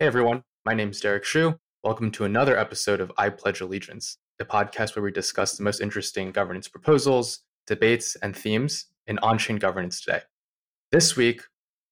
Hey everyone, my name is Derek Hsu. Welcome to another episode of I Pledge Allegiance, the podcast where we discuss the most interesting governance proposals, debates, and themes in on chain governance today. This week,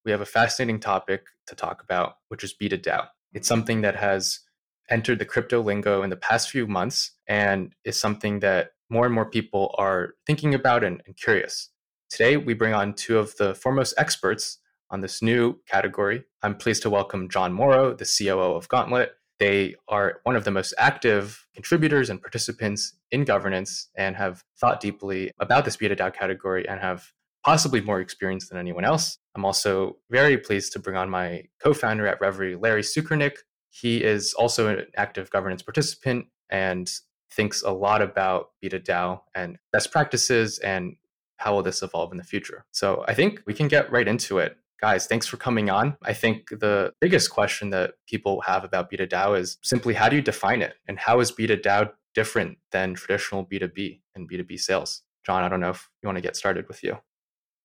we have a fascinating topic to talk about, which is B2DAO. It's something that has entered the crypto lingo in the past few months and is something that more and more people are thinking about and, and curious. Today, we bring on two of the foremost experts on this new category. I'm pleased to welcome John Morrow, the COO of Gauntlet. They are one of the most active contributors and participants in governance and have thought deeply about this B2DAO category and have possibly more experience than anyone else. I'm also very pleased to bring on my co founder at Reverie, Larry Sukernik. He is also an active governance participant and thinks a lot about B2DAO and best practices and how will this evolve in the future. So I think we can get right into it. Guys, thanks for coming on. I think the biggest question that people have about B2DAO is simply how do you define it? And how is B2DAO different than traditional B2B and B2B sales? John, I don't know if you want to get started with you.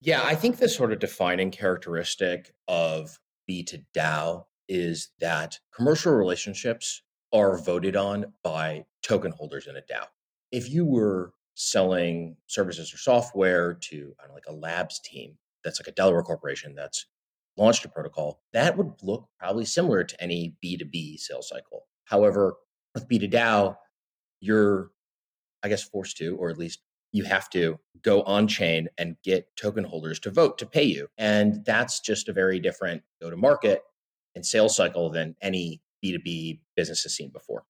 Yeah, I think the sort of defining characteristic of B2DAO is that commercial relationships are voted on by token holders in a DAO. If you were selling services or software to know, like a labs team, that's like a Delaware corporation that's launched a protocol, that would look probably similar to any B2B sales cycle. However, with B2DAO, you're, I guess, forced to, or at least you have to go on chain and get token holders to vote to pay you. And that's just a very different go to market and sales cycle than any B2B business has seen before.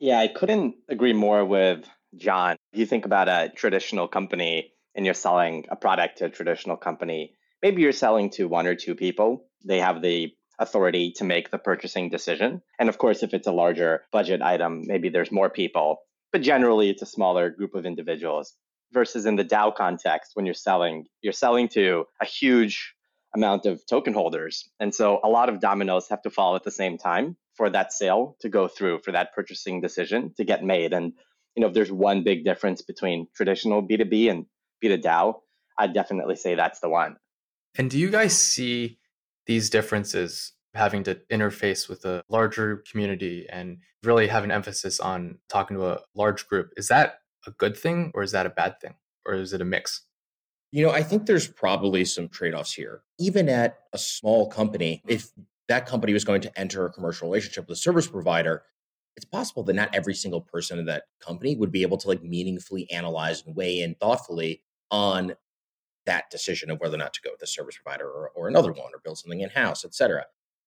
Yeah, I couldn't agree more with John. If you think about a traditional company, and you're selling a product to a traditional company, maybe you're selling to one or two people. They have the authority to make the purchasing decision. And of course, if it's a larger budget item, maybe there's more people, but generally it's a smaller group of individuals. Versus in the DAO context, when you're selling, you're selling to a huge amount of token holders. And so a lot of dominoes have to fall at the same time for that sale to go through, for that purchasing decision to get made. And you know, if there's one big difference between traditional B2B and B2DAO, I'd definitely say that's the one. And do you guys see these differences having to interface with a larger community and really have an emphasis on talking to a large group? Is that a good thing or is that a bad thing? Or is it a mix? You know, I think there's probably some trade offs here. Even at a small company, if that company was going to enter a commercial relationship with a service provider, it's possible that not every single person in that company would be able to like meaningfully analyze and weigh in thoughtfully on that decision of whether or not to go with a service provider or, or another one or build something in house, et cetera.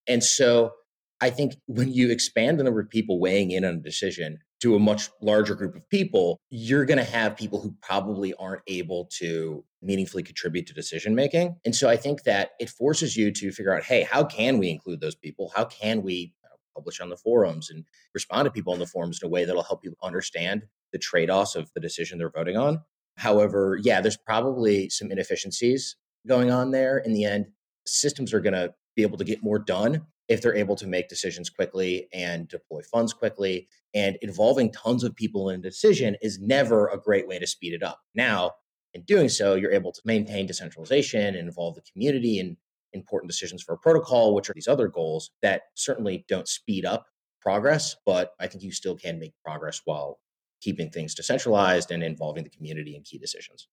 And so I think when you expand the number of people weighing in on a decision to a much larger group of people, you're going to have people who probably aren't able to meaningfully contribute to decision making. And so I think that it forces you to figure out, hey, how can we include those people? How can we publish on the forums and respond to people on the forums in a way that'll help people understand the trade-offs of the decision they're voting on. However, yeah, there's probably some inefficiencies going on there. In the end, systems are going to be able to get more done if they're able to make decisions quickly and deploy funds quickly. And involving tons of people in a decision is never a great way to speed it up. Now, in doing so, you're able to maintain decentralization and involve the community and important decisions for a protocol, which are these other goals that certainly don't speed up progress, but I think you still can make progress while keeping things decentralized and involving the community in key decisions.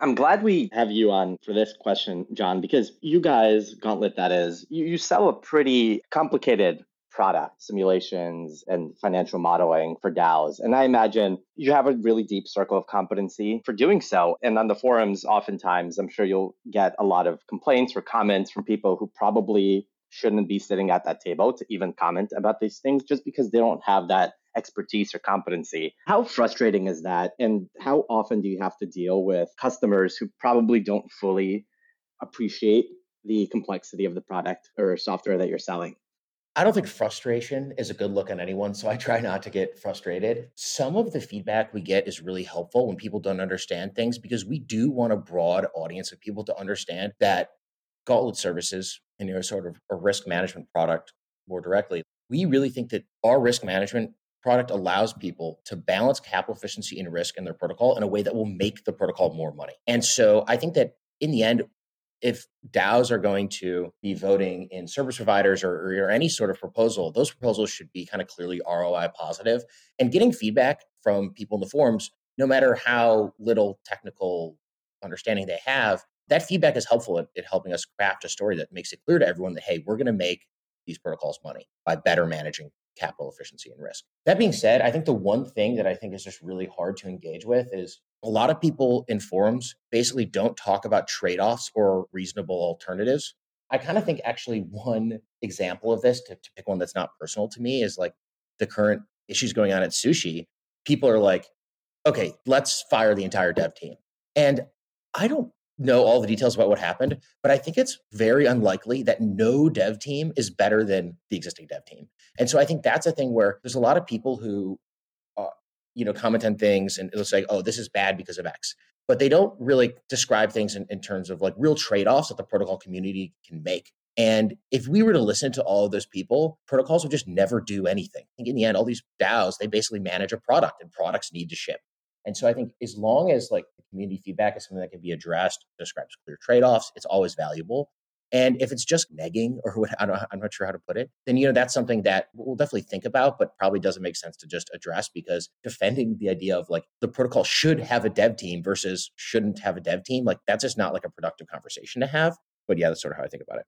I'm glad we have you on for this question, John, because you guys, Gauntlet, that is, you, you sell a pretty complicated product simulations and financial modeling for DAOs. And I imagine you have a really deep circle of competency for doing so. And on the forums, oftentimes, I'm sure you'll get a lot of complaints or comments from people who probably shouldn't be sitting at that table to even comment about these things just because they don't have that expertise or competency. How frustrating is that? And how often do you have to deal with customers who probably don't fully appreciate the complexity of the product or software that you're selling? I don't think frustration is a good look on anyone, so I try not to get frustrated. Some of the feedback we get is really helpful when people don't understand things because we do want a broad audience of people to understand that Gauntlet Services and you sort of a risk management product more directly. We really think that our risk management product allows people to balance capital efficiency and risk in their protocol in a way that will make the protocol more money. And so I think that in the end, if DAOs are going to be voting in service providers or, or, any sort of proposal, those proposals should be kind of clearly ROI positive. And getting feedback from people in the forums, no matter how little technical understanding they have, that feedback is helpful at, at helping us craft a story that makes it clear to everyone that, hey, we're going to make these protocols money by better managing capital efficiency and risk. That being said, I think the one thing that I think is just really hard to engage with is a lot of people in forums basically don't talk about trade offs or reasonable alternatives. I kind of think actually one example of this, to, to, pick one that's not personal to me, is like the current issues going on at sushi. People are like, okay, let's fire the entire dev team. And I don't know all the details about what happened, but I think it's very unlikely that no dev team is better than the existing dev team. And so I think that's a thing where there's a lot of people who, you know, comment on things and it'll say, oh, this is bad because of X. But they don't really describe things in, in terms of like real trade offs that the protocol community can make. And if we were to listen to all of those people, protocols would just never do anything. I think in the end, all these DAOs, they basically manage a product and products need to ship. And so I think as long as like the community feedback is something that can be addressed, describes clear trade-offs, it's always valuable. And if it's just negging or what I I'm not sure how to put it, then you know that's something that we'll definitely think about, but probably doesn't make sense to just address because defending the idea of like the protocol should have a dev team versus shouldn't have a dev team, like that's just not like a productive conversation to have. But yeah, that's sort of how I think about it.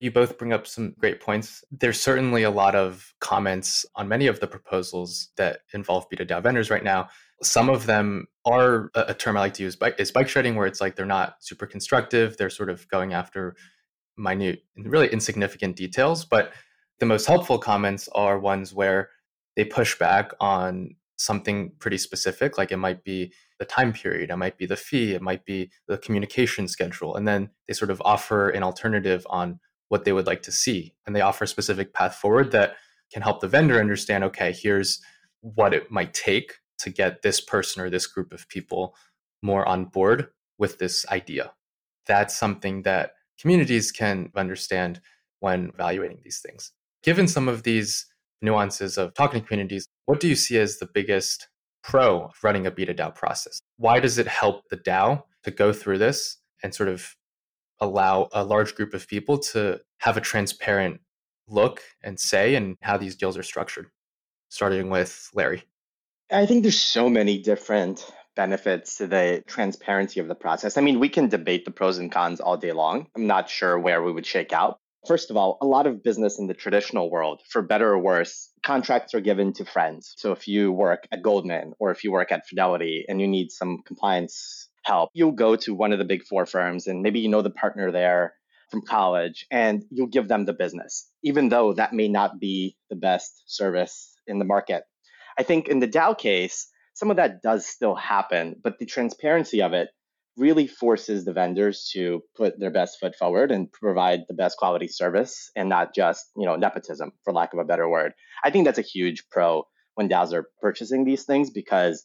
You both bring up some great points. There's certainly a lot of comments on many of the proposals that involve B2DAO vendors right now some of them are a term I like to use is bike shedding, where it's like they're not super constructive. They're sort of going after minute, really insignificant details. But the most helpful comments are ones where they push back on something pretty specific, like it might be the time period, it might be the fee, it might be the communication schedule. And then they sort of offer an alternative on what they would like to see. And they offer a specific path forward that can help the vendor understand okay, here's what it might take to get this person or this group of people more on board with this idea. That's something that communities can understand when evaluating these things. Given some of these nuances of talking to communities, what do you see as the biggest pro of running a B2DAO process? Why does it help the DAO to go through this and sort of allow a large group of people to have a transparent look and say and how these deals are structured? Starting with Larry. I think there's so many different benefits to the transparency of the process. I mean, we can debate the pros and cons all day long. I'm not sure where we would shake out. First of all, a lot of business in the traditional world, for better or worse, contracts are given to friends. So if you work at Goldman or if you work at Fidelity and you need some compliance help, you'll go to one of the big four firms and maybe you know the partner there from college and you'll give them the business, even though that may not be the best service in the market. I think in the DAO case, some of that does still happen, but the transparency of it really forces the vendors to put their best foot forward and provide the best quality service and not just, you know, nepotism for lack of a better word. I think that's a huge pro when DAOs are purchasing these things because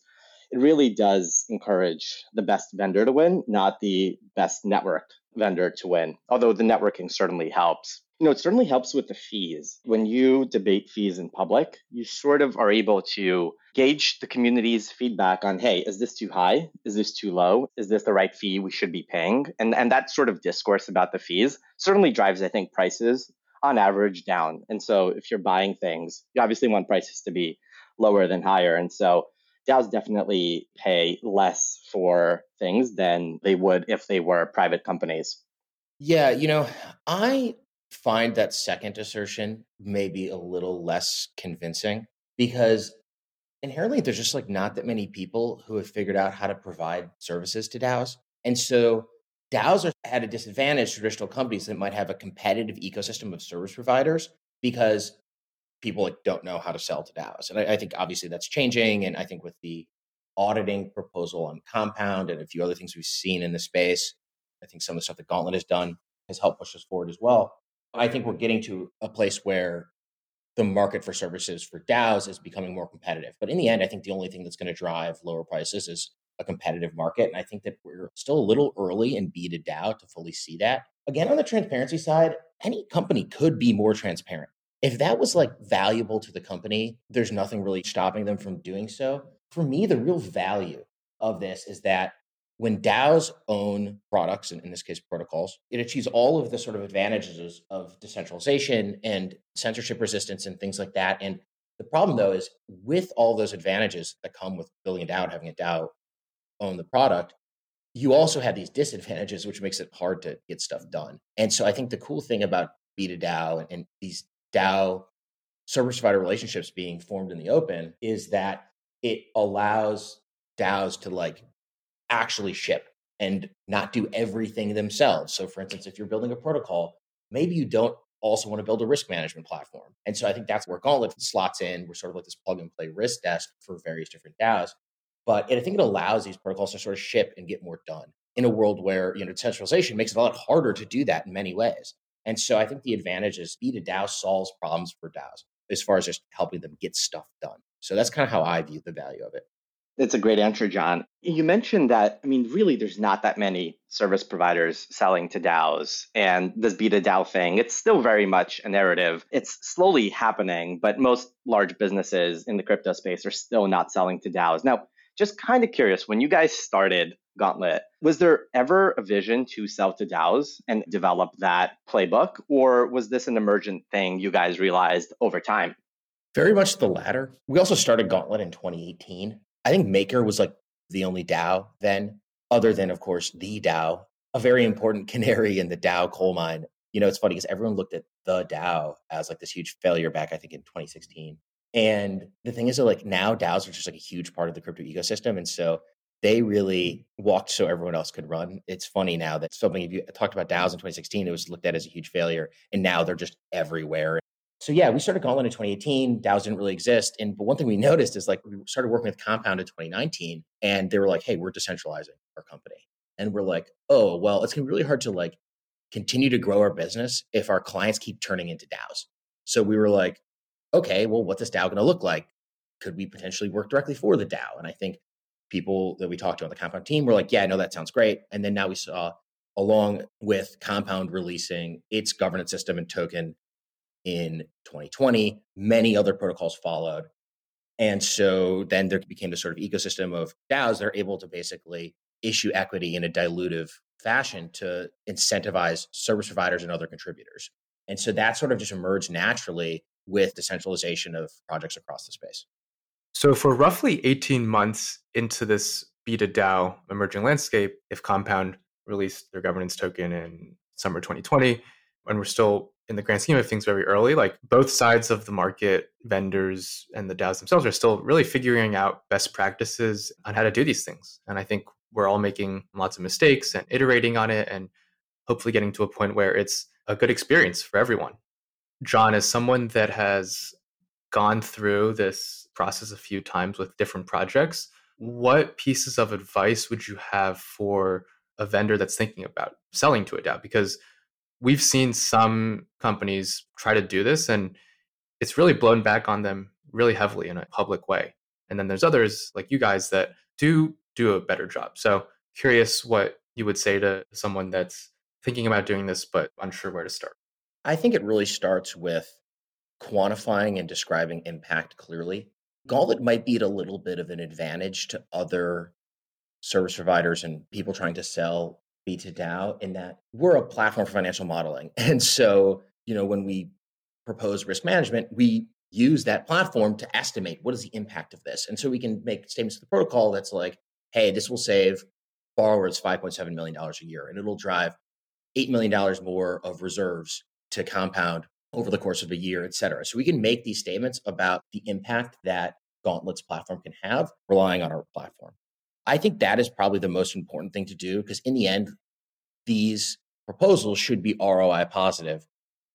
it really does encourage the best vendor to win, not the best networked vendor to win. Although the networking certainly helps. You know, it certainly helps with the fees. When you debate fees in public, you sort of are able to gauge the community's feedback on, hey, is this too high? Is this too low? Is this the right fee we should be paying? And and that sort of discourse about the fees certainly drives, I think, prices on average down. And so if you're buying things, you obviously want prices to be lower than higher. And so DAOs definitely pay less for things than they would if they were private companies. Yeah, you know, I find that second assertion maybe a little less convincing because inherently there's just like not that many people who have figured out how to provide services to DAOs. And so DAOs are at a disadvantage traditional companies that might have a competitive ecosystem of service providers because people like don't know how to sell to DAOs. And I, I think obviously that's changing. And I think with the auditing proposal on Compound and a few other things we've seen in the space, I think some of the stuff that Gauntlet has done has helped push us forward as well. I think we're getting to a place where the market for services for DAOs is becoming more competitive. But in the end, I think the only thing that's going to drive lower prices is a competitive market. And I think that we're still a little early in B to DAO to fully see that. Again, on the transparency side, any company could be more transparent. If that was like valuable to the company, there's nothing really stopping them from doing so. For me, the real value of this is that when DAOs own products, and in this case, protocols, it achieves all of the sort of advantages of decentralization and censorship resistance and things like that. And the problem, though, is with all those advantages that come with building a DAO, having a DAO own the product, you also have these disadvantages, which makes it hard to get stuff done. And so I think the cool thing about B2DAO and these DAO service provider relationships being formed in the open is that it allows DAOs to like actually ship and not do everything themselves. So, for instance, if you're building a protocol, maybe you don't also want to build a risk management platform. And so I think that's where Gauntlet slots in. We're sort of like this plug and play risk desk for various different DAOs. But I think it allows these protocols to sort of ship and get more done in a world where, you know, decentralization makes it a lot harder to do that in many ways. And so I think the advantage is B2DAO solves problems for DAOs as far as just helping them get stuff done. So that's kind of how I view the value of it. That's a great answer, John. You mentioned that, I mean, really, there's not that many service providers selling to DAOs. And this B2DAO thing, it's still very much a narrative. It's slowly happening, but most large businesses in the crypto space are still not selling to DAOs. Now, just kind of curious, when you guys started Gauntlet, was there ever a vision to sell to DAOs and develop that playbook? Or was this an emergent thing you guys realized over time? Very much the latter. We also started Gauntlet in 2018. I think Maker was like the only DAO then, other than, of course, the DAO, a very important canary in the DAO coal mine. You know, it's funny because everyone looked at the DAO as like this huge failure back, I think, in 2016. And the thing is that like now DAOs are just like a huge part of the crypto ecosystem. And so they really walked so everyone else could run. It's funny now that so many of you talked about DAOs in 2016, it was looked at as a huge failure. And now they're just everywhere. So yeah, we started Gauntlet in 2018. DAOs didn't really exist. And but one thing we noticed is like we started working with Compound in 2019 and they were like, hey, we're decentralizing our company. And we're like, oh, well, it's gonna be really hard to like continue to grow our business if our clients keep turning into DAOs. So we were like, okay, well, what's this DAO going to look like? Could we potentially work directly for the DAO? And I think people that we talked to on the Compound team were like, yeah, no, that sounds great. And then now we saw, along with Compound releasing its governance system and token in 2020, many other protocols followed. And so then there became this sort of ecosystem of DAOs that are able to basically issue equity in a dilutive fashion to incentivize service providers and other contributors. And so that sort of just emerged naturally with decentralization of projects across the space. So, for roughly 18 months into this B2DAO emerging landscape, if Compound released their governance token in summer 2020, and we're still in the grand scheme of things very early, like both sides of the market, vendors and the DAOs themselves, are still really figuring out best practices on how to do these things. And I think we're all making lots of mistakes and iterating on it and hopefully getting to a point where it's a good experience for everyone. John, as someone that has gone through this process a few times with different projects, what pieces of advice would you have for a vendor that's thinking about selling to a DAO? Because we've seen some companies try to do this and it's really blown back on them really heavily in a public way. And then there's others like you guys that do do a better job. So curious what you would say to someone that's thinking about doing this but unsure where to start. I think it really starts with quantifying and describing impact clearly. Gauntlet might be at a little bit of an advantage to other service providers and people trying to sell B2DAO in that we're a platform for financial modeling. And so, you know, when we propose risk management, we use that platform to estimate what is the impact of this. And so we can make statements to the protocol that's like, hey, this will save borrowers $5.7 million a year and it'll drive $8 million more of reserves to compound over the course of a year, et cetera. So we can make these statements about the impact that Gauntlet's platform can have relying on our platform. I think that is probably the most important thing to do because in the end, these proposals should be ROI positive.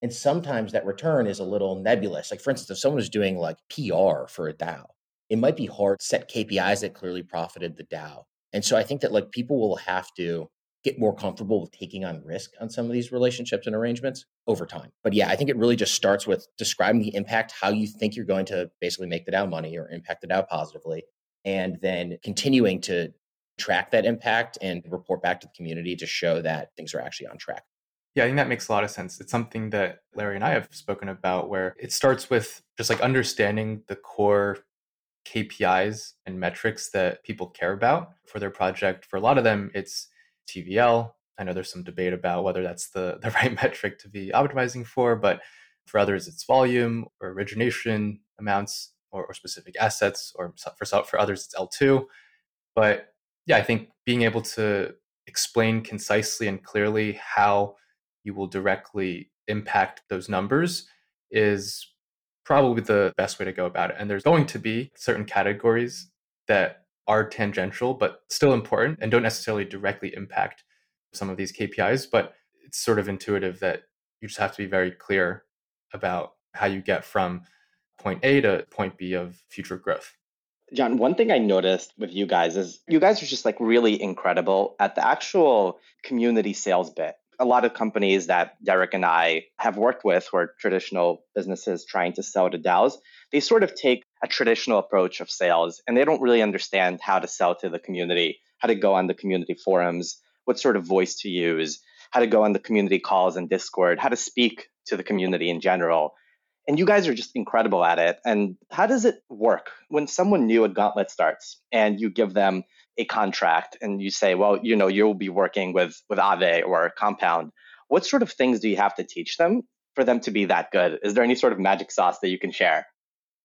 And sometimes that return is a little nebulous. Like, for instance, if someone is doing like PR for a DAO, it might be hard to set KPIs that clearly profited the DAO. And so I think that like people will have to get more comfortable with taking on risk on some of these relationships and arrangements over time. But yeah, I think it really just starts with describing the impact, how you think you're going to basically make the DAO money or impact the DAO positively, and then continuing to track that impact and report back to the community to show that things are actually on track. Yeah, I think that makes a lot of sense. It's something that Larry and I have spoken about where it starts with just like understanding the core KPIs and metrics that people care about for their project. For a lot of them, it's TVL. I know there's some debate about whether that's the, the right metric to be optimizing for, but for others, it's volume or origination amounts or, or specific assets, or for, for others, it's L2. But yeah, I think being able to explain concisely and clearly how you will directly impact those numbers is probably the best way to go about it. And there's going to be certain categories that are tangential, but still important and don't necessarily directly impact some of these KPIs. But it's sort of intuitive that you just have to be very clear about how you get from point A to point B of future growth. John, one thing I noticed with you guys is you guys are just like really incredible at the actual community sales bit. A lot of companies that Derek and I have worked with who are traditional businesses trying to sell to DAOs, they sort of take a traditional approach of sales and they don't really understand how to sell to the community, how to go on the community forums, what sort of voice to use, how to go on the community calls and Discord, how to speak to the community in general. And you guys are just incredible at it. And how does it work when someone new at Gauntlet starts and you give them a contract and you say, well, you know, you'll be working with with Aave or Compound. What sort of things do you have to teach them for them to be that good? Is there any sort of magic sauce that you can share?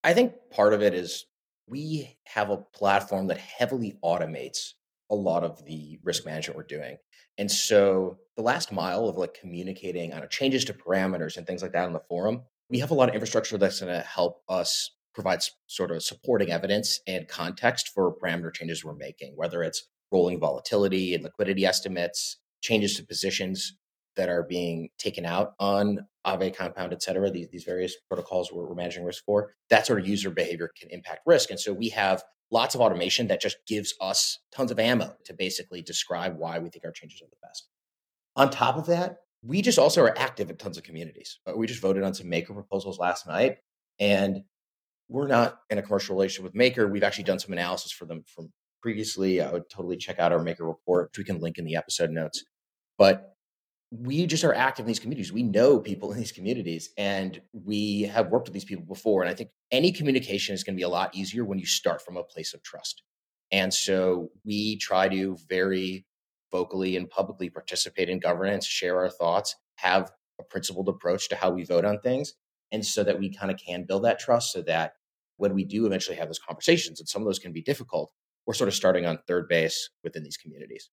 I think part of it is we have a platform that heavily automates a lot of the risk management we're doing. And so the last mile of like communicating on changes to parameters and things like that on the forum we have a lot of infrastructure that's going to help us provide sort of supporting evidence and context for parameter changes we're making, whether it's rolling volatility and liquidity estimates, changes to positions that are being taken out on Aave compound, et cetera, these, these various protocols we're, we're managing risk for, that sort of user behavior can impact risk. And so we have lots of automation that just gives us tons of ammo to basically describe why we think our changes are the best. On top of that, we just also are active in tons of communities. Uh, we just voted on some maker proposals last night, and we're not in a commercial relationship with Maker. We've actually done some analysis for them from previously. I would totally check out our Maker report, which we can link in the episode notes. But we just are active in these communities. We know people in these communities, and we have worked with these people before. And I think any communication is going to be a lot easier when you start from a place of trust. And so we try to very vocally and publicly participate in governance, share our thoughts, have a principled approach to how we vote on things. And so that we kind of can build that trust so that when we do eventually have those conversations, and some of those can be difficult, we're sort of starting on third base within these communities.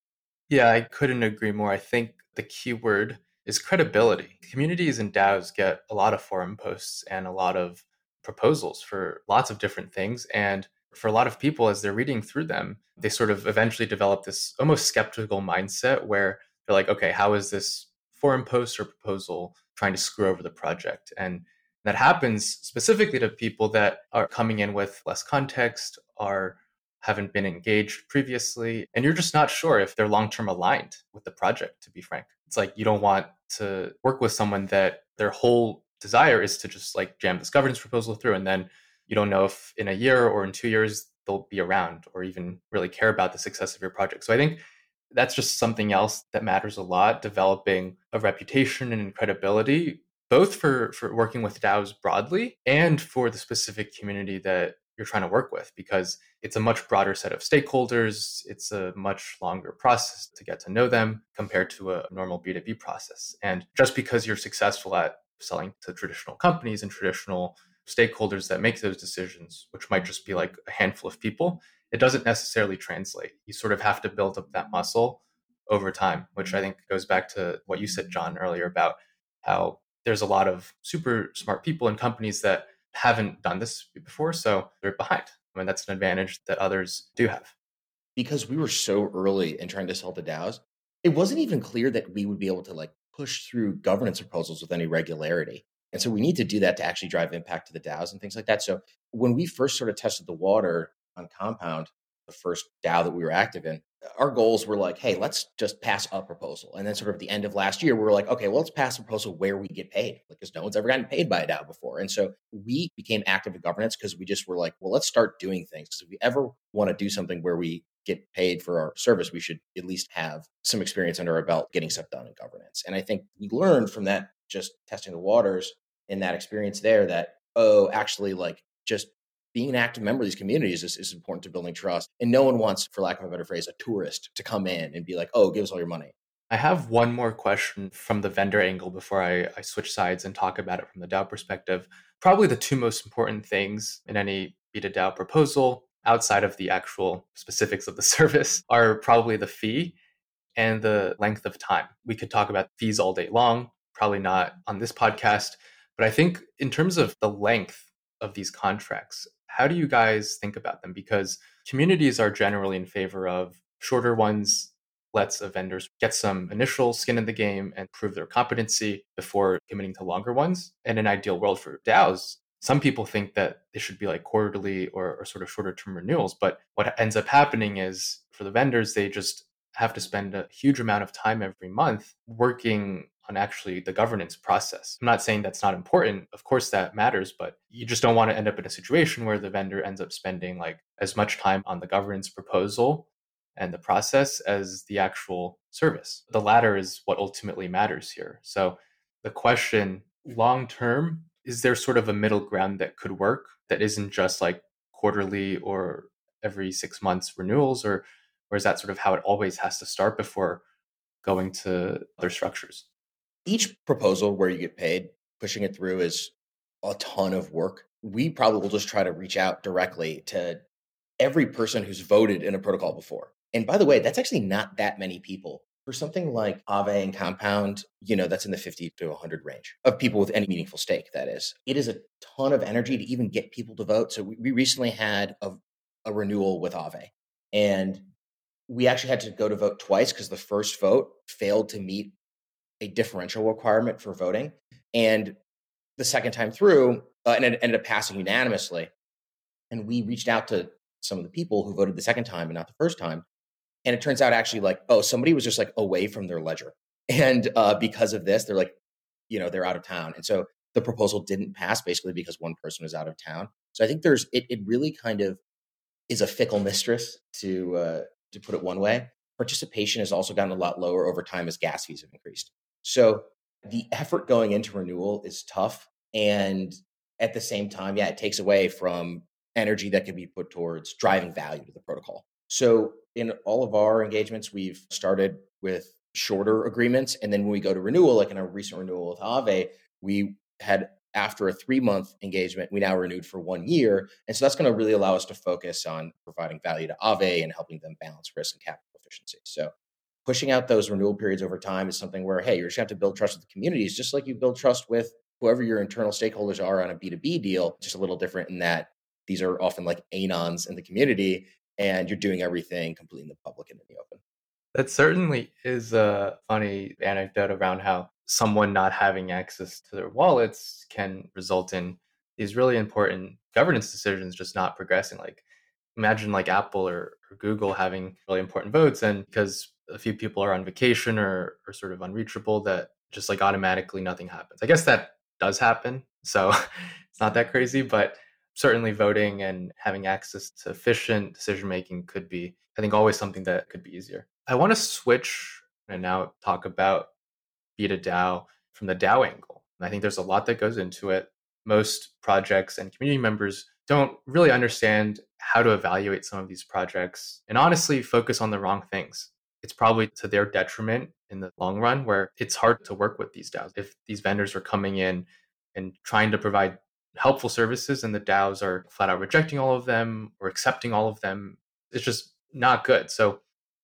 Yeah, I couldn't agree more. I think the key word is credibility. Communities and DAOs get a lot of forum posts and a lot of proposals for lots of different things. And for a lot of people, as they're reading through them, they sort of eventually develop this almost skeptical mindset where they're like, okay, how is this forum post or proposal trying to screw over the project? And that happens specifically to people that are coming in with less context, are haven't been engaged previously, and you're just not sure if they're long term aligned with the project, to be frank. It's like you don't want to work with someone that their whole desire is to just like jam this governance proposal through and then you don't know if in a year or in two years they'll be around or even really care about the success of your project. So I think that's just something else that matters a lot developing a reputation and credibility both for for working with DAOs broadly and for the specific community that you're trying to work with because it's a much broader set of stakeholders it's a much longer process to get to know them compared to a normal b2b process and just because you're successful at selling to traditional companies and traditional stakeholders that make those decisions, which might just be like a handful of people, it doesn't necessarily translate. You sort of have to build up that muscle over time, which I think goes back to what you said, John, earlier about how there's a lot of super smart people and companies that haven't done this before. So they're behind. I mean, that's an advantage that others do have. Because we were so early in trying to sell the DAOs, it wasn't even clear that we would be able to like push through governance proposals with any regularity. And so we need to do that to actually drive impact to the DAOs and things like that. So when we first sort of tested the water on Compound, the first DAO that we were active in, our goals were like, hey, let's just pass a proposal. And then sort of at the end of last year, we were like, okay, well, let's pass a proposal where we get paid, because no one's ever gotten paid by a DAO before. And so we became active in governance because we just were like, well, let's start doing things. Because if we ever want to do something where we get paid for our service, we should at least have some experience under our belt getting stuff done in governance. And I think we learned from that just testing the waters in that experience there that oh actually like just being an active member of these communities is, is important to building trust. And no one wants, for lack of a better phrase, a tourist to come in and be like, oh, give us all your money. I have one more question from the vendor angle before I, I switch sides and talk about it from the DAO perspective. Probably the two most important things in any B2DAO proposal outside of the actual specifics of the service are probably the fee and the length of time. We could talk about fees all day long, probably not on this podcast. But I think in terms of the length of these contracts, how do you guys think about them? Because communities are generally in favor of shorter ones lets of vendors get some initial skin in the game and prove their competency before committing to longer ones. In an ideal world for DAOs, some people think that they should be like quarterly or, or sort of shorter term renewals. But what ends up happening is for the vendors, they just have to spend a huge amount of time every month working on actually the governance process. I'm not saying that's not important. Of course, that matters, but you just don't want to end up in a situation where the vendor ends up spending like as much time on the governance proposal and the process as the actual service. The latter is what ultimately matters here. So the question long term is there sort of a middle ground that could work that isn't just like quarterly or every 6 months renewals or or is that sort of how it always has to start before going to other structures? Each proposal where you get paid, pushing it through is a ton of work. We probably will just try to reach out directly to every person who's voted in a protocol before. And by the way, that's actually not that many people. For something like Aave and Compound, you know, that's in the 50 to 100 range of people with any meaningful stake, that is. It is a ton of energy to even get people to vote. So we, recently had a, a renewal with Aave, and we actually had to go to vote twice because the first vote failed to meet a differential requirement for voting. And the second time through, uh, and it ended up passing unanimously. And we reached out to some of the people who voted the second time and not the first time and it turns out actually like, oh, somebody was just like away from their ledger. And uh, because of this, they're like, you know, they're out of town. And so the proposal didn't pass basically because one person was out of town. So I think there's it, it really kind of is a fickle mistress to uh, to put it one way. Participation has also gotten a lot lower over time as gas fees have increased. So the effort going into renewal is tough. And at the same time, yeah, it takes away from energy that can be put towards driving value to the protocol. So in all of our engagements, we've started with shorter agreements. And then when we go to renewal, like in a recent renewal with Aave, we had after a three month engagement, we now renewed for one year. And so that's going to really allow us to focus on providing value to Aave and helping them balance risk and capital efficiency. So pushing out those renewal periods over time is something where, hey, you're just going to have to build trust with the communities, just like you build trust with whoever your internal stakeholders are on a B2B deal, just a little different in that these are often like anons in the community and you're doing everything completely in the public and in the open. That certainly is a funny anecdote around how someone not having access to their wallets can result in these really important governance decisions just not progressing. Like imagine like Apple or, or Google having really important votes and because a few people are on vacation or, or sort of unreachable that just like automatically nothing happens. I guess that does happen. So it's not that crazy, but certainly voting and having access to efficient decision making could be, I think, always something that could be easier. I want to switch and now talk about B2DAO from the DAO angle. And I think there's a lot that goes into it. Most projects and community members don't really understand how to evaluate some of these projects and honestly focus on the wrong things. It's probably to their detriment in the long run where it's hard to work with these DAOs. If these vendors are coming in and trying to provide helpful services and the DAOs are flat out rejecting all of them or accepting all of them. It's just not good. So,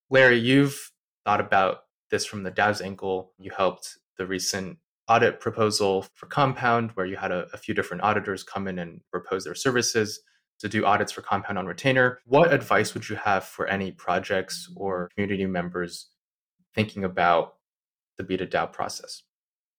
Larry, you've thought about this from the DAO's angle. You helped the recent audit proposal for Compound, where you had a, a few different auditors come in and propose their services to do audits for Compound on retainer. What advice would you have for any projects or community members thinking about the B2DAO process?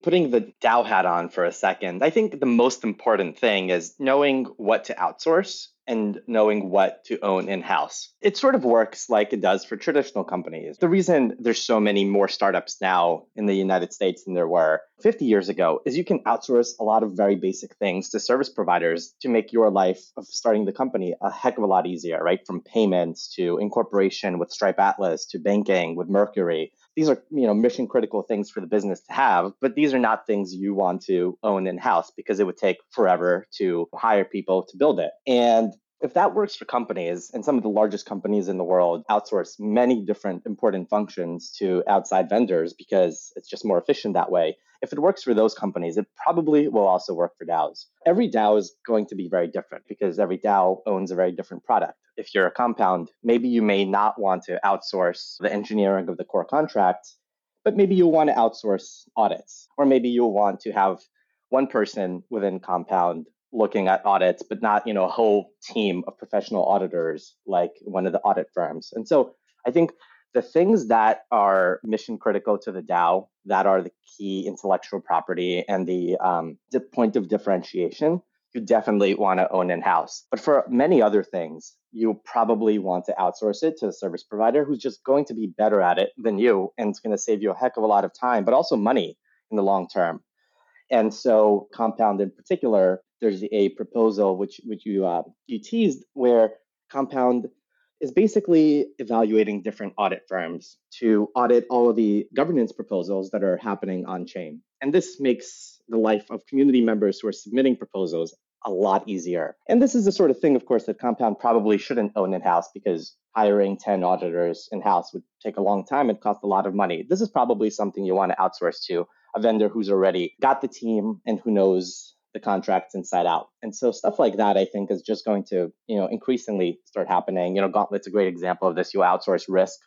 putting the DAO hat on for a second, I think the most important thing is knowing what to outsource and knowing what to own in house. It sort of works like it does for traditional companies. The reason there's so many more startups now in the United States than there were 50 years ago is you can outsource a lot of very basic things to service providers to make your life of starting the company a heck of a lot easier, right? From payments to incorporation with Stripe Atlas to banking with Mercury these are you know mission critical things for the business to have but these are not things you want to own in house because it would take forever to hire people to build it. And if that works for companies, and some of the largest companies in the world outsource many different important functions to outside vendors because it's just more efficient that way. If it works for those companies, it probably will also work for DAOs. Every DAO is going to be very different because every DAO owns a very different product. If you're a compound, maybe you may not want to outsource the engineering of the core contract, but maybe you'll want to outsource audits, or maybe you'll want to have one person within Compound looking at audits, but not, you know, a whole team of professional auditors like one of the audit firms. And so I think the things that are mission critical to the DAO, that are the key intellectual property and the, um, the point of differentiation, you definitely want to own in house. But for many other things, you probably want to outsource it to a service provider who's just going to be better at it than you and it's going to save you a heck of a lot of time, but also money in the long term. And so, Compound in particular, there's a proposal which which you uh, you teased where Compound is basically evaluating different audit firms to audit all of the governance proposals that are happening on chain. And this makes the life of community members who are submitting proposals a lot easier. And this is the sort of thing, of course, that Compound probably shouldn't own in house because hiring 10 auditors in house would take a long time and cost a lot of money. This is probably something you want to outsource to a vendor who's already got the team and who knows the contracts inside out. And so stuff like that, I think, is just going to, you know, increasingly start happening. You know, Gauntlet's a great example of this. You outsource risk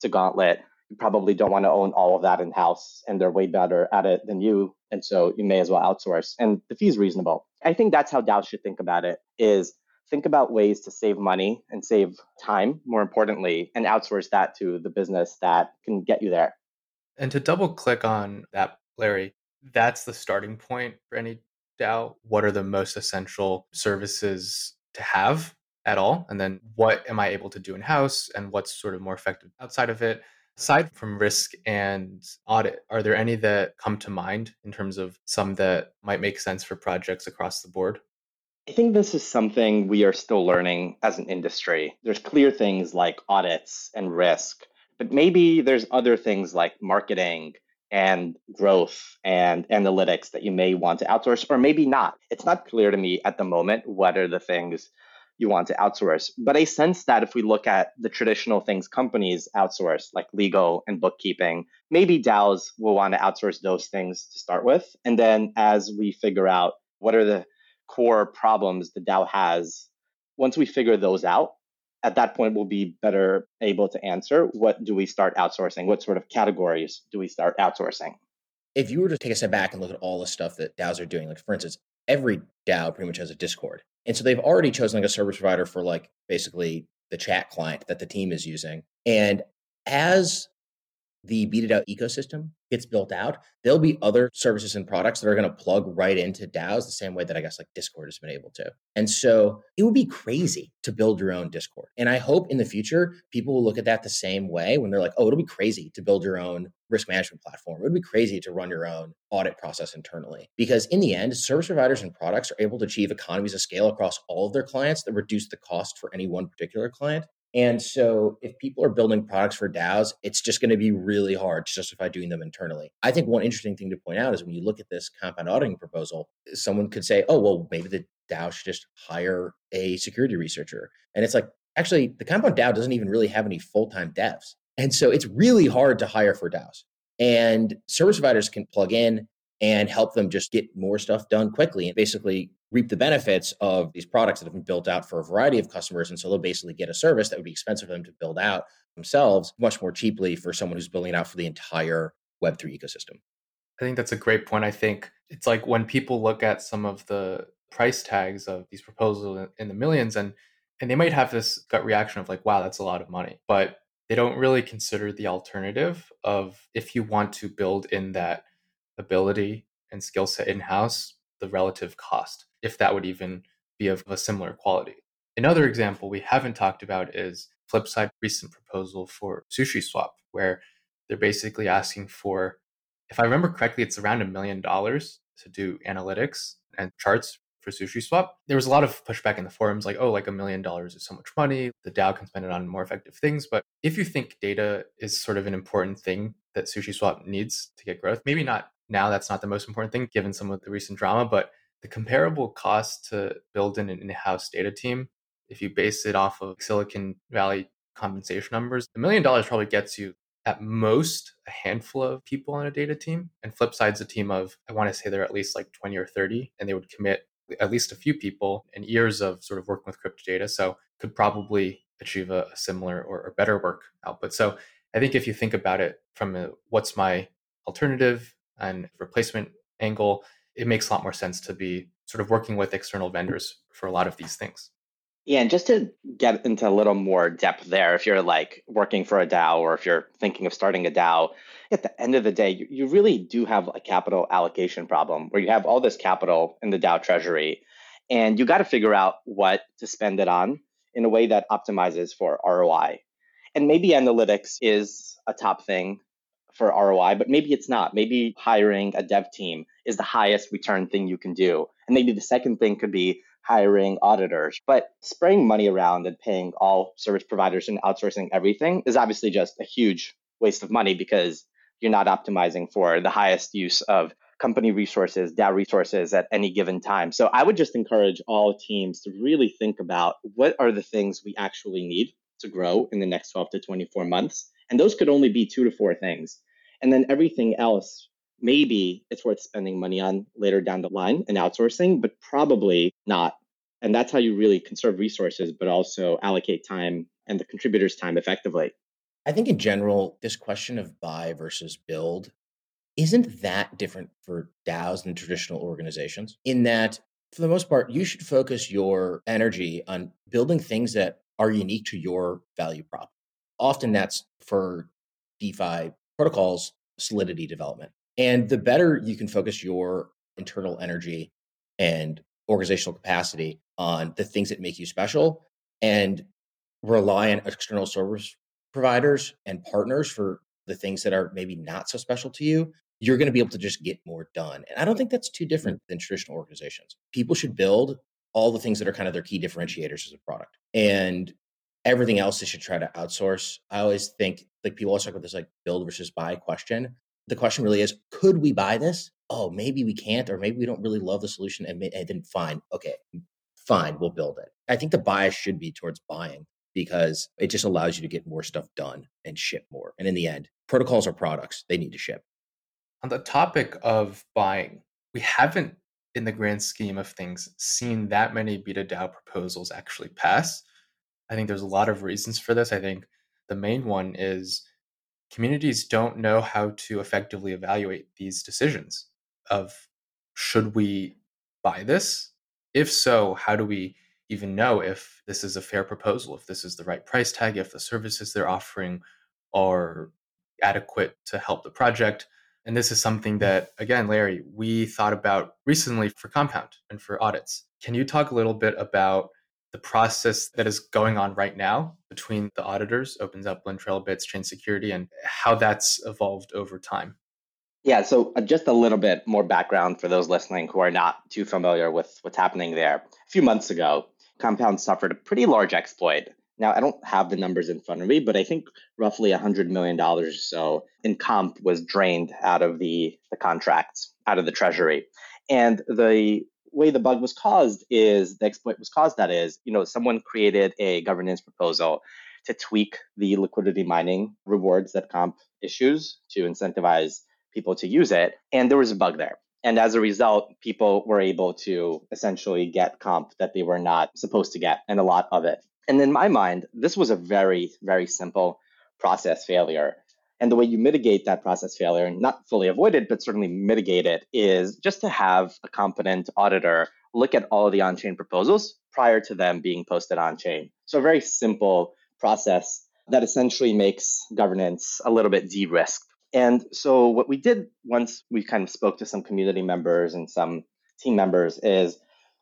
to Gauntlet. You probably don't want to own all of that in house, and they're way better at it than you. And so you may as well outsource. And the fee is reasonable. I think that's how DAO should think about it: is think about ways to save money and save time, more importantly, and outsource that to the business that can get you there. And to double click on that, Larry, that's the starting point for any DAO. What are the most essential services to have at all? And then what am I able to do in house and what's sort of more effective outside of it? Aside from risk and audit, are there any that come to mind in terms of some that might make sense for projects across the board? I think this is something we are still learning as an industry. There's clear things like audits and risk, but maybe there's other things like marketing and growth and analytics that you may want to outsource or maybe not. It's not clear to me at the moment what are the things you want to outsource. But I sense that if we look at the traditional things companies outsource, like legal and bookkeeping, maybe DAOs will want to outsource those things to start with. And then as we figure out what are the core problems the DAO has, once we figure those out, at that point we'll be better able to answer what do we start outsourcing? What sort of categories do we start outsourcing? If you were to take a step back and look at all the stuff that DAOs are doing, like for instance, every DAO pretty much has a Discord. And so they've already chosen like a service provider for like basically the chat client that the team is using. And as the B2DAO ecosystem gets built out, there'll be other services and products that are going to plug right into DAOs the same way that I guess like Discord has been able to. And so it would be crazy to build your own Discord. And I hope in the future people will look at that the same way when they're like, oh, it'll be crazy to build your own risk management platform. It would be crazy to run your own audit process internally. Because in the end, service providers and products are able to achieve economies of scale across all of their clients that reduce the cost for any one particular client. And so if people are building products for DAOs, it's just going to be really hard to justify doing them internally. I think one interesting thing to point out is when you look at this compound auditing proposal, someone could say, oh, well, maybe the DAO should just hire a security researcher. And it's like, actually, the compound DAO doesn't even really have any full time devs. And so it's really hard to hire for DAOs. And service providers can plug in and help them just get more stuff done quickly and basically reap the benefits of these products that have been built out for a variety of customers. And so they'll basically get a service that would be expensive for them to build out themselves much more cheaply for someone who's building it out for the entire Web3 ecosystem. I think that's a great point. I think it's like when people look at some of the price tags of these proposals in the millions and and they might have this gut reaction of like wow that's a lot of money but they don't really consider the alternative of if you want to build in that ability and skill set in house the relative cost if that would even be of a similar quality. Another example we haven't talked about is Flipside recent proposal for SushiSwap, where they're basically asking for, if I remember correctly, it's around a million dollars to do analytics and charts for SushiSwap. There was a lot of pushback in the forums like, oh, like a million dollars is so much money. The DAO can spend it on more effective things. But if you think data is sort of an important thing that SushiSwap needs to get growth. Maybe not now, that's not the most important thing given some of the recent drama, but the comparable cost to build in an in house data team, if you base it off of Silicon Valley compensation numbers, a million dollars probably gets you at most a handful of people on a data team. And Flipside's a team of, I want to say they're at least like 20 or 30, and they would commit at least a few people and years of sort of working with crypto data. So could probably achieve a, a similar or, or, better work output. So I think if you think about it from a, what's my alternative and replacement angle, it makes a lot more sense to be sort of working with external vendors for a lot of these things. Yeah, and just to get into a little more depth there, if you're like working for a DAO or if you're thinking of starting a DAO, at the end of the day, you, you really do have a capital allocation problem where you have all this capital in the DAO treasury and you got to figure out what to spend it on in a way that optimizes for ROI. And maybe analytics is a top thing for ROI, but maybe it's not. Maybe hiring a dev team is the highest return thing you can do. And maybe the second thing could be hiring auditors. But spraying money around and paying all service providers and outsourcing everything is obviously just a huge waste of money because you're not optimizing for the highest use of company resources, DAO resources at any given time. So I would just encourage all teams to really think about what are the things we actually need to grow in the next 12 to 24 months. And those could only be two to four things. And then everything else, maybe it's worth spending money on later down the line and outsourcing, but probably not. And that's how you really conserve resources, but also allocate time and the contributors' time effectively. I think in general, this question of buy versus build isn't that different for DAOs and traditional organizations. In that, for the most part, you should focus your energy on building things that are unique to your value prop. Often that's for DeFi protocols, solidity development. And the better you can focus your internal energy and organizational capacity on the things that make you special and rely on external service providers and partners for the things that are maybe not so special to you, you're going to be able to just get more done. And I don't think that's too mm-hmm. different than traditional organizations. People should build all the things that are kind of their key differentiators as a product. And everything else they should try to outsource. I always think like people always talk about this like build versus buy question. The question really is, could we buy this? Oh, maybe we can't, or maybe we don't really love the solution, and, and then fine, okay, fine, we'll build it. I think the bias should be towards buying because it just allows you to get more stuff done and ship more. And in the end, protocols are products; they need to ship. On the topic of buying, we haven't, in the grand scheme of things, seen that many B2DAO proposals actually pass. I think there's a lot of reasons for this. I think the main one is communities don't know how to effectively evaluate these decisions of should we buy this? If so, how do we even know if this is a fair proposal, if this is the right price tag, if the services they're offering are adequate to help the project? And this is something that, again, Larry, we thought about recently for Compound and for audits. Can you talk a little bit about the process that is going on right now between the auditors, opens up OpenZeppelin, TrailBits, Chain Security, and how that's evolved over time. Yeah, so uh, just a little bit more background for those listening who are not too familiar with what's happening there. A few months ago, Compound suffered a pretty large exploit. Now, I don't have the numbers in front of me, but I think roughly $100 million or so in comp was drained out of the, the contracts, out of the treasury. And the way the bug was caused is the exploit was caused that is you know someone created a governance proposal to tweak the liquidity mining rewards that comp issues to incentivize people to use it and there was a bug there. And as a result people were able to essentially get comp that they were not supposed to get and a lot of it. And in my mind this was a very very simple process failure and the way you mitigate that process failure, not fully avoid it, but certainly mitigate it, is just to have a competent auditor look at all of the on chain proposals prior to them being posted on chain. So, a very simple process that essentially makes governance a little bit de risked. And so, what we did once we kind of spoke to some community members and some team members is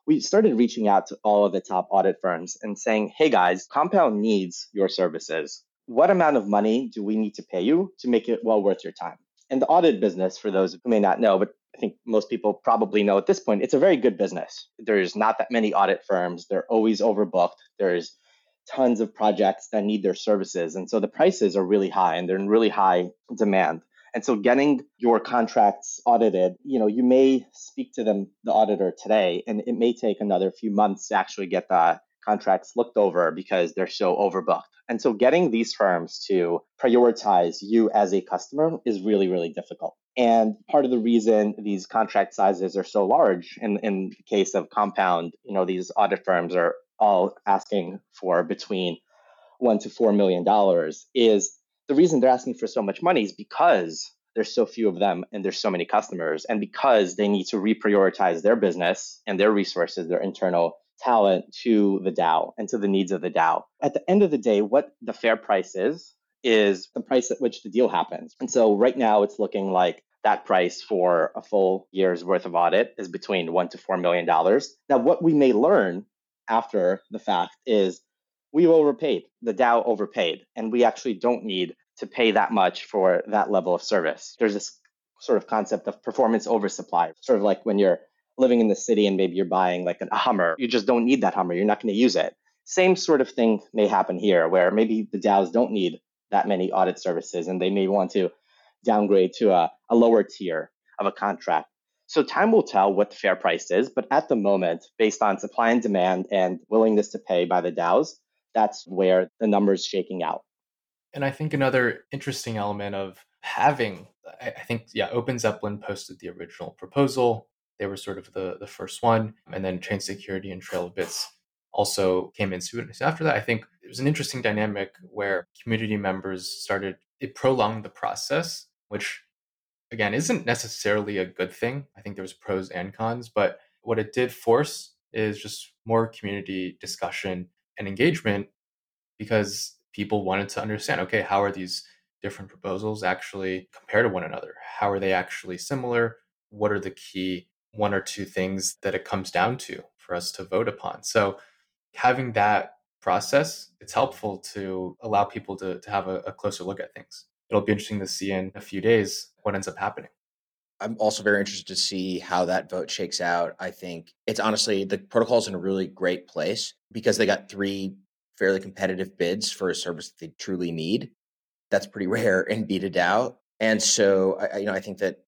we started reaching out to all of the top audit firms and saying, hey guys, Compound needs your services what amount of money do we need to pay you to make it well worth your time? And the audit business, for those who may not know, but I think most people probably know at this point, it's a very good business. There's not that many audit firms. They're always overbooked. There's tons of projects that need their services. And so the prices are really high and they're in really high demand. And so getting your contracts audited, you know, you may speak to them, the auditor today, and it may take another few months to actually get the contracts looked over because they're so overbooked. And so getting these firms to prioritize you as a customer is really, really difficult. And part of the reason these contract sizes are so large in, in the case of compound, you know, these audit firms are all asking for between one to four million dollars is the reason they're asking for so much money is because there's so few of them and there's so many customers and because they need to reprioritize their business and their resources their internal talent to the DAO and to the needs of the DAO. At the end of the day, what the fair price is, is the price at which the deal happens. And so right now it's looking like that price for a full year's worth of audit is between one to four million dollars. Now, what we may learn after the fact is we overpaid, the DAO overpaid, and we actually don't need to pay that much for that level of service. There's this sort of concept of performance oversupply, sort of like when you're living in the city and maybe you're buying like a Hummer. You just don't need that Hummer. You're not going to use it. Same sort of thing may happen here where maybe the DAOs don't need that many audit services and they may want to downgrade to a, a lower tier of a contract. So time will tell what the fair price is, but at the moment, based on supply and demand and willingness to pay by the DAOs, that's where the numbers shaking out. And I think another interesting element of having, I think, yeah, OpenZeppelin posted the original proposal. They were sort of the, the first one. And then Chain Security and Trail of Bits also came in soon after that. I think it was an interesting dynamic where community members started, it prolonged the process, which again isn't necessarily a good thing. I think there was pros and cons, but what it did force is just more community discussion and engagement because people wanted to understand okay, how are these different proposals actually compare to one another? How are they actually similar? What are the key one or two things that it comes down to for us to vote upon. So having that process, it's helpful to allow people to, to have a, a closer look at things. It'll be interesting to see in a few days what ends up happening. I'm also very interested to see how that vote shakes out. I think it's honestly the protocol's in a really great place because they got three fairly competitive bids for a service that they truly need. That's pretty rare in B2DAO. And so, I, you know, I think that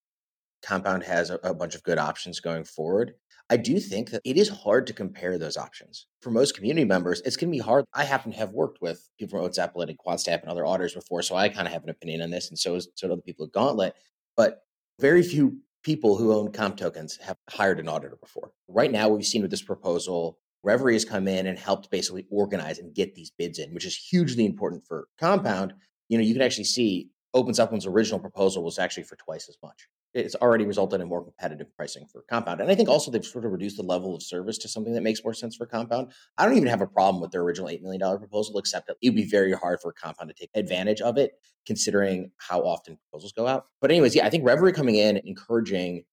Compound has a, a, bunch of good options going forward. I do think that it is hard to compare those options. For most community members, it's going to be hard. I happen to have worked with people from Zeppelin and Quantstamp and other auditors before, so I kind of have an opinion on this, and so, is, so do the people at Gauntlet. But very few people who own comp tokens have hired an auditor before. Right now, we've seen with this proposal, Reverie has come in and helped basically organize and get these bids in, which is hugely important for Compound. You know, you can actually see OpenZeppelin's original proposal was actually for twice as much it's already resulted in more competitive pricing for compound. And I think also they've sort of reduced the level of service to something that makes more sense for compound. I don't even have a problem with their original $8 million proposal, except that it would be very hard for compound to take advantage of it, considering how often proposals go out. But, anyways, yeah, I think Reverie coming in, encouraging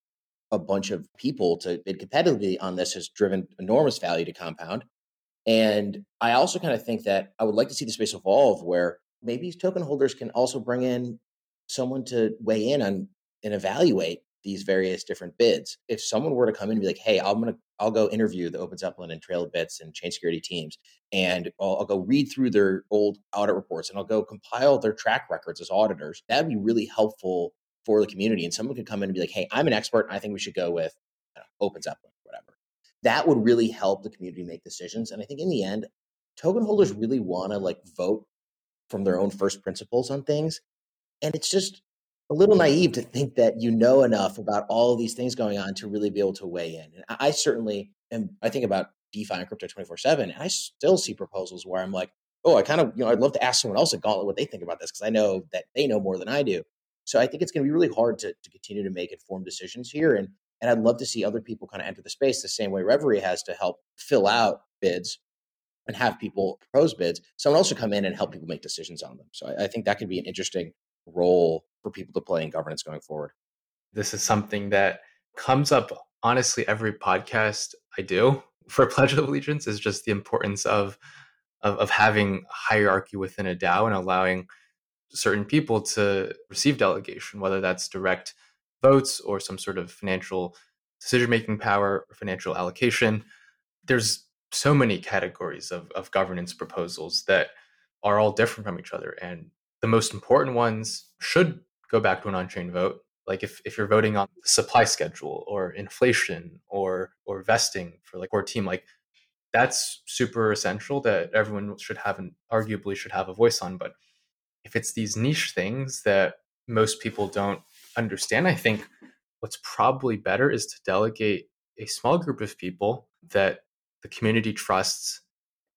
a bunch of people to bid competitively on this has driven enormous value to compound. And I also kind of think that I would like to see the space evolve where maybe token holders can also bring in someone to weigh in on and evaluate these various different bids. If someone were to come in and be like, "Hey, I'm gonna I'll go interview the OpenZeppelin and Trail Bits and Chain Security teams, and I'll, I'll, go read through their old audit reports and I'll go compile their track records as auditors." That'd be really helpful for the community. And someone could come in and be like, "Hey, I'm an expert. I think we should go with know, OpenZeppelin, whatever." That would really help the community make decisions. And I think in the end, token holders really want to like vote from their own first principles on things. And it's just a little naive to think that you know enough about all these things going on to really be able to weigh in. And I certainly am, I think about DeFi and crypto 24 7, and I still see proposals where I'm like, oh, I kind of, you know, I'd love to ask someone else at Gauntlet what they think about this because I know that they know more than I do. So I think it's going to be really hard to, to continue to make informed decisions here. And, and I'd love to see other people kind of enter the space the same way Reverie has to help fill out bids and have people propose bids. Someone else should come in and help people make decisions on them. So I, I think that could be an interesting role for people to play in governance going forward. This is something that comes up honestly every podcast I do for Pledge of Allegiance is just the importance of, of of, having hierarchy within a DAO and allowing certain people to receive delegation, whether that's direct votes or some sort of financial decision making power or financial allocation. There's so many categories of, of governance proposals that are all different from each other. And the most important ones should go back to an on-chain vote like if, if you're voting on the supply schedule or inflation or or vesting for like core team like that's super essential that everyone should have and arguably should have a voice on but if it's these niche things that most people don't understand i think what's probably better is to delegate a small group of people that the community trusts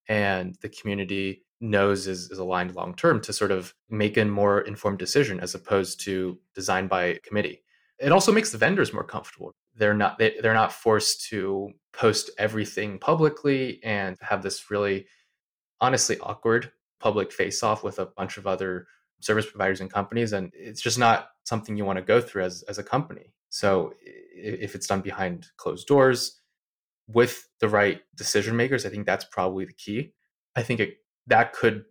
and the community knows is, is aligned long term to sort of make a more informed decision as opposed to designed by committee. It also makes the vendors more comfortable. They're not they, they're not forced to post everything publicly and have this really honestly awkward public face off with a bunch of other service providers and companies and it's just not something you want to go through as as a company. So if it's done behind closed doors with the right decision makers, I think that's probably the key. I think it that could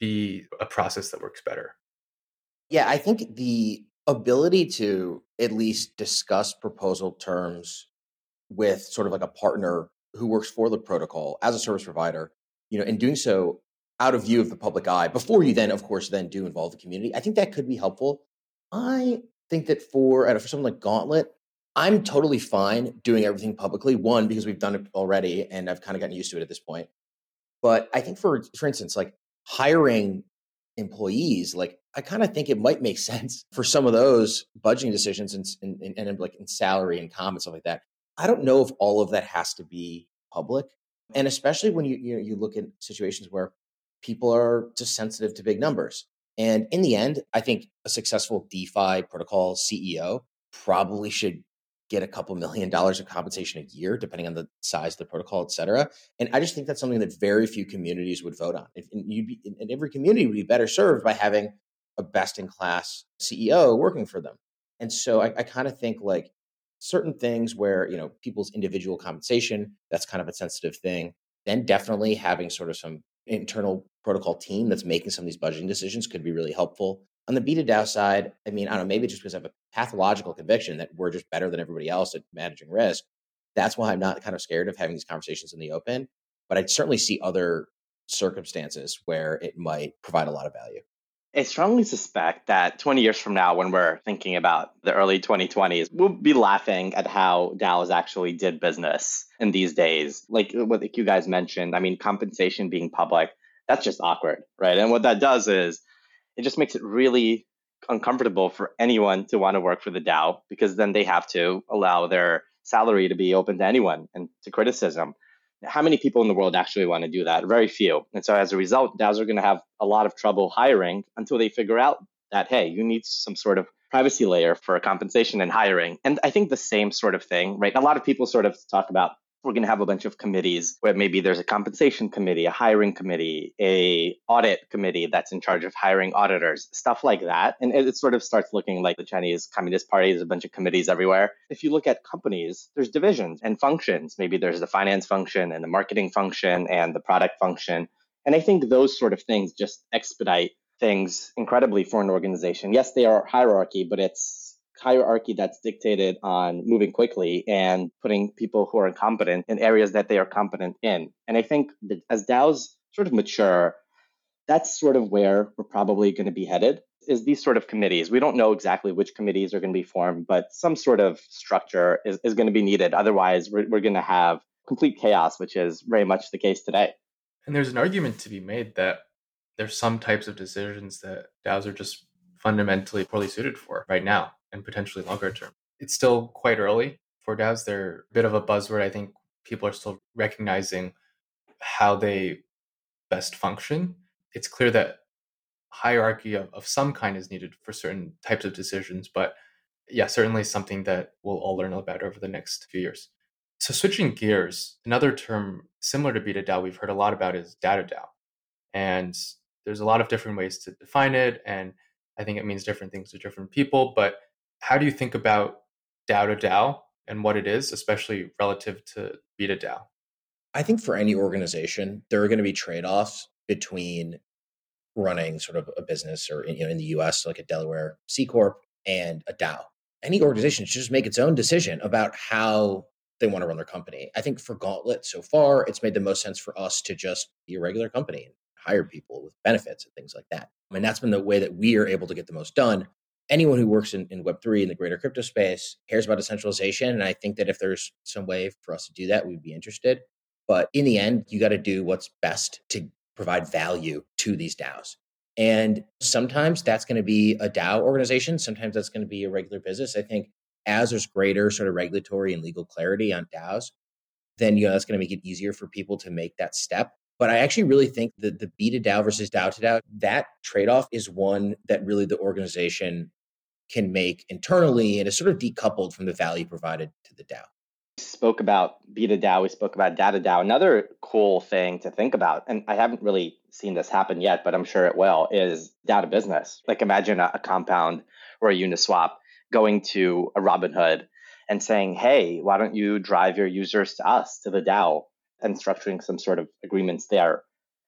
be a process that works better. Yeah, I think the ability to at least discuss proposal terms with sort of like a partner who works for the protocol as a service provider, you know, and doing so out of view of the public eye before you then, of course, then do involve the community. I think that could be helpful. I think that for for something like Gauntlet, I'm totally fine doing everything publicly. One, because we've done it already and I've kind of gotten used to it at this point. But I think for for instance, like hiring employees, like I kind of think it might make sense for some of those budgeting decisions and, and, and like in salary and comp and stuff like that. I don't know if all of that has to be public, and especially when you you, know, you look at situations where people are just sensitive to big numbers. And in the end, I think a successful DeFi protocol CEO probably should get a couple million dollars of compensation a year, depending on the size of the protocol, et cetera. And I just think that's something that very few communities would vote on. If, and, you'd be, and every community would be better served by having a best in class CEO working for them. And so I, I kind of think like certain things where, you know, people's individual compensation, that's kind of a sensitive thing. Then definitely having sort of some internal protocol team that's making some of these budgeting decisions could be really helpful. On the B2DAO side, I mean, I don't know, maybe just because I have a pathological conviction that we're just better than everybody else at managing risk. That's why I'm not kind of scared of having these conversations in the open. But I certainly see other circumstances where it might provide a lot of value. I strongly suspect that 20 years from now, when we're thinking about the early 2020s, we'll be laughing at how DAOs actually did business in these days. Like what you guys mentioned, I mean, compensation being public, that's just awkward, right? And what that does is it just makes it really uncomfortable for anyone to want to work for the DAO because then they have to allow their salary to be open to anyone and to criticism. How many people in the world actually want to do that? Very few. And so as a result, DAOs are going to have a lot of trouble hiring until they figure out that, hey, you need some sort of privacy layer for compensation and hiring. And I think the same sort of thing, right? A lot of people sort of talk about we're going to have a bunch of committees where maybe there's a compensation committee a hiring committee a audit committee that's in charge of hiring auditors stuff like that. And it, sort of starts looking like the chinese communist party there's a bunch of committees everywhere. If you look at companies there's divisions and functions. Maybe there's the finance function and the marketing function and the product function. And i think those sort of things just expedite things incredibly for an organization. Yes they are hierarchy but it's hierarchy that's dictated on moving quickly and putting people who are incompetent in areas that they are competent in. And I think that as DAOs sort of mature, that's sort of where we're probably going to be headed is these sort of committees. We don't know exactly which committees are going to be formed, but some sort of structure is, is going to be needed. Otherwise, we're, we're going to have complete chaos, which is very much the case today. And there's an argument to be made that there's some types of decisions that DAOs are just fundamentally poorly suited for right now and potentially longer term. It's still quite early for DAOs. They're a bit of a buzzword. I think people are still recognizing how they best function. It's clear that hierarchy of, of some kind is needed for certain types of decisions, but yeah, certainly something that we'll all learn about over the next few years. So switching gears, another term similar to B2DAO we've heard a lot about is data DAO. And there's a lot of different ways to define it. And I think it means different things to different people. But how do you think about DAO to DAO and what it is, especially relative to B2DAO? I think for any organization, there are going to be trade offs between running sort of a business or you know, in the US, like a Delaware C Corp and a DAO. Any organization should just make its own decision about how they want to run their company. I think for Gauntlet so far, it's made the most sense for us to just be a regular company hire people with benefits and things like that. I mean, that's been the way that we are able to get the most done anyone who works in, in Web3 in the greater crypto space cares about decentralization. And I think that if there's some way for us to do that, we'd be interested. But in the end, you got to do what's best to provide value to these DAOs. And sometimes that's going to be a DAO organization. Sometimes that's going to be a regular business. I think as there's greater sort of regulatory and legal clarity on DAOs, then you know that's going to make it easier for people to make that step. But I actually really think that the B2DAO versus DAO to DAO, that trade off is one that really the organization can make internally and is sort of decoupled from the value provided to the DAO. spoke about B2DAO, we spoke about DAO to DAO. Another cool thing to think about, and I haven't really seen this happen yet, but I'm sure it will, is DAO to business. Like imagine a, a compound or a Uniswap going to a Robinhood and saying, hey, why don't you drive your users to us, to the DAO, and structuring some sort of agreements there.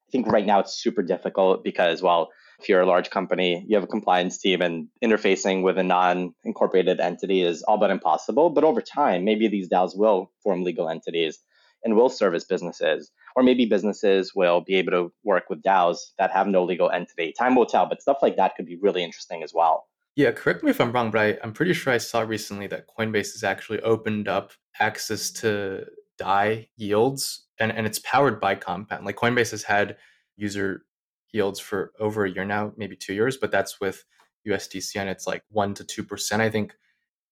I think right now it's super difficult because, well, if you're a large company, you have a compliance team and interfacing with a non incorporated entity is all but impossible. But over time, maybe these DAOs will form legal entities and will service businesses. Or maybe businesses will be able to work with DAOs that have no legal entity. Time will tell, but stuff like that could be really interesting as well. Yeah, correct me if I'm wrong, but I, I'm pretty sure I saw recently that Coinbase has actually opened up access to DAI yields and, and it's powered by Compound. Like Coinbase has had user yields for over a year now, maybe two years, but that's with USDC and it's like one to two percent. I think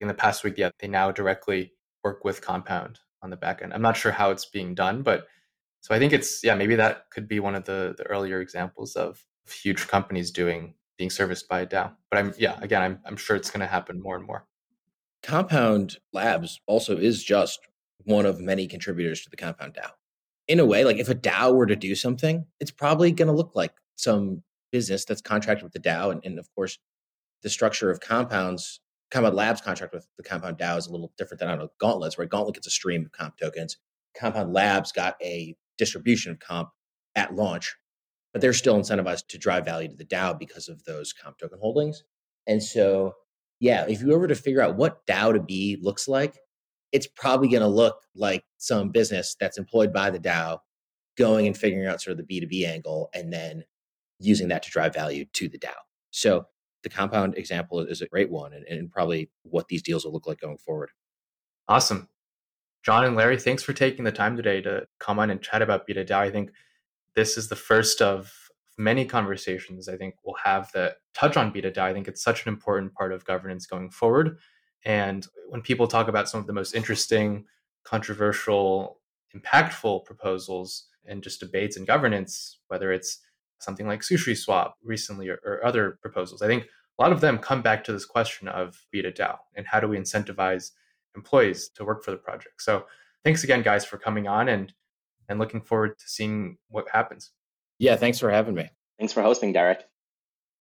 in the past week, yeah, they now directly work with Compound on the back end. I'm not sure how it's being done, but so I think it's yeah, maybe that could be one of the the earlier examples of huge companies doing being serviced by a DAO. But I'm yeah, again, I'm I'm sure it's going to happen more and more. Compound Labs also is just one of many contributors to the Compound DAO in a way, like if a DAO were to do something, it's probably going to look like some business that's contracted with the DAO. And, and, of course, the structure of compounds, Compound Labs contract with the Compound DAO is a little different than I don't know, Gauntlets, where Gauntlet gets a stream of comp tokens. Compound Labs got a distribution of comp at launch, but they're still incentivized to drive value to the DAO because of those comp token holdings. And so, yeah, if you were to figure out what DAO to be looks like, it's probably going to look like some business that's employed by the DAO going and figuring out sort of the B2B angle and then using that to drive value to the DAO. So the compound example is a great one and, and probably what these deals will look like going forward. Awesome. John and Larry, thanks for taking the time today to come on and chat about B2DAO. I think this is the first of many conversations I think we'll have that touch on B2DAO. I think it's such an important part of governance going forward. And when people talk about some of the most interesting, controversial, impactful proposals and just debates and governance, whether it's something like SushiSwap recently or, or, other proposals, I think a lot of them come back to this question of B2DAO and how do we incentivize employees to work for the project. So thanks again, guys, for coming on and and looking forward to seeing what happens. Yeah, thanks for having me. Thanks for hosting, Derek.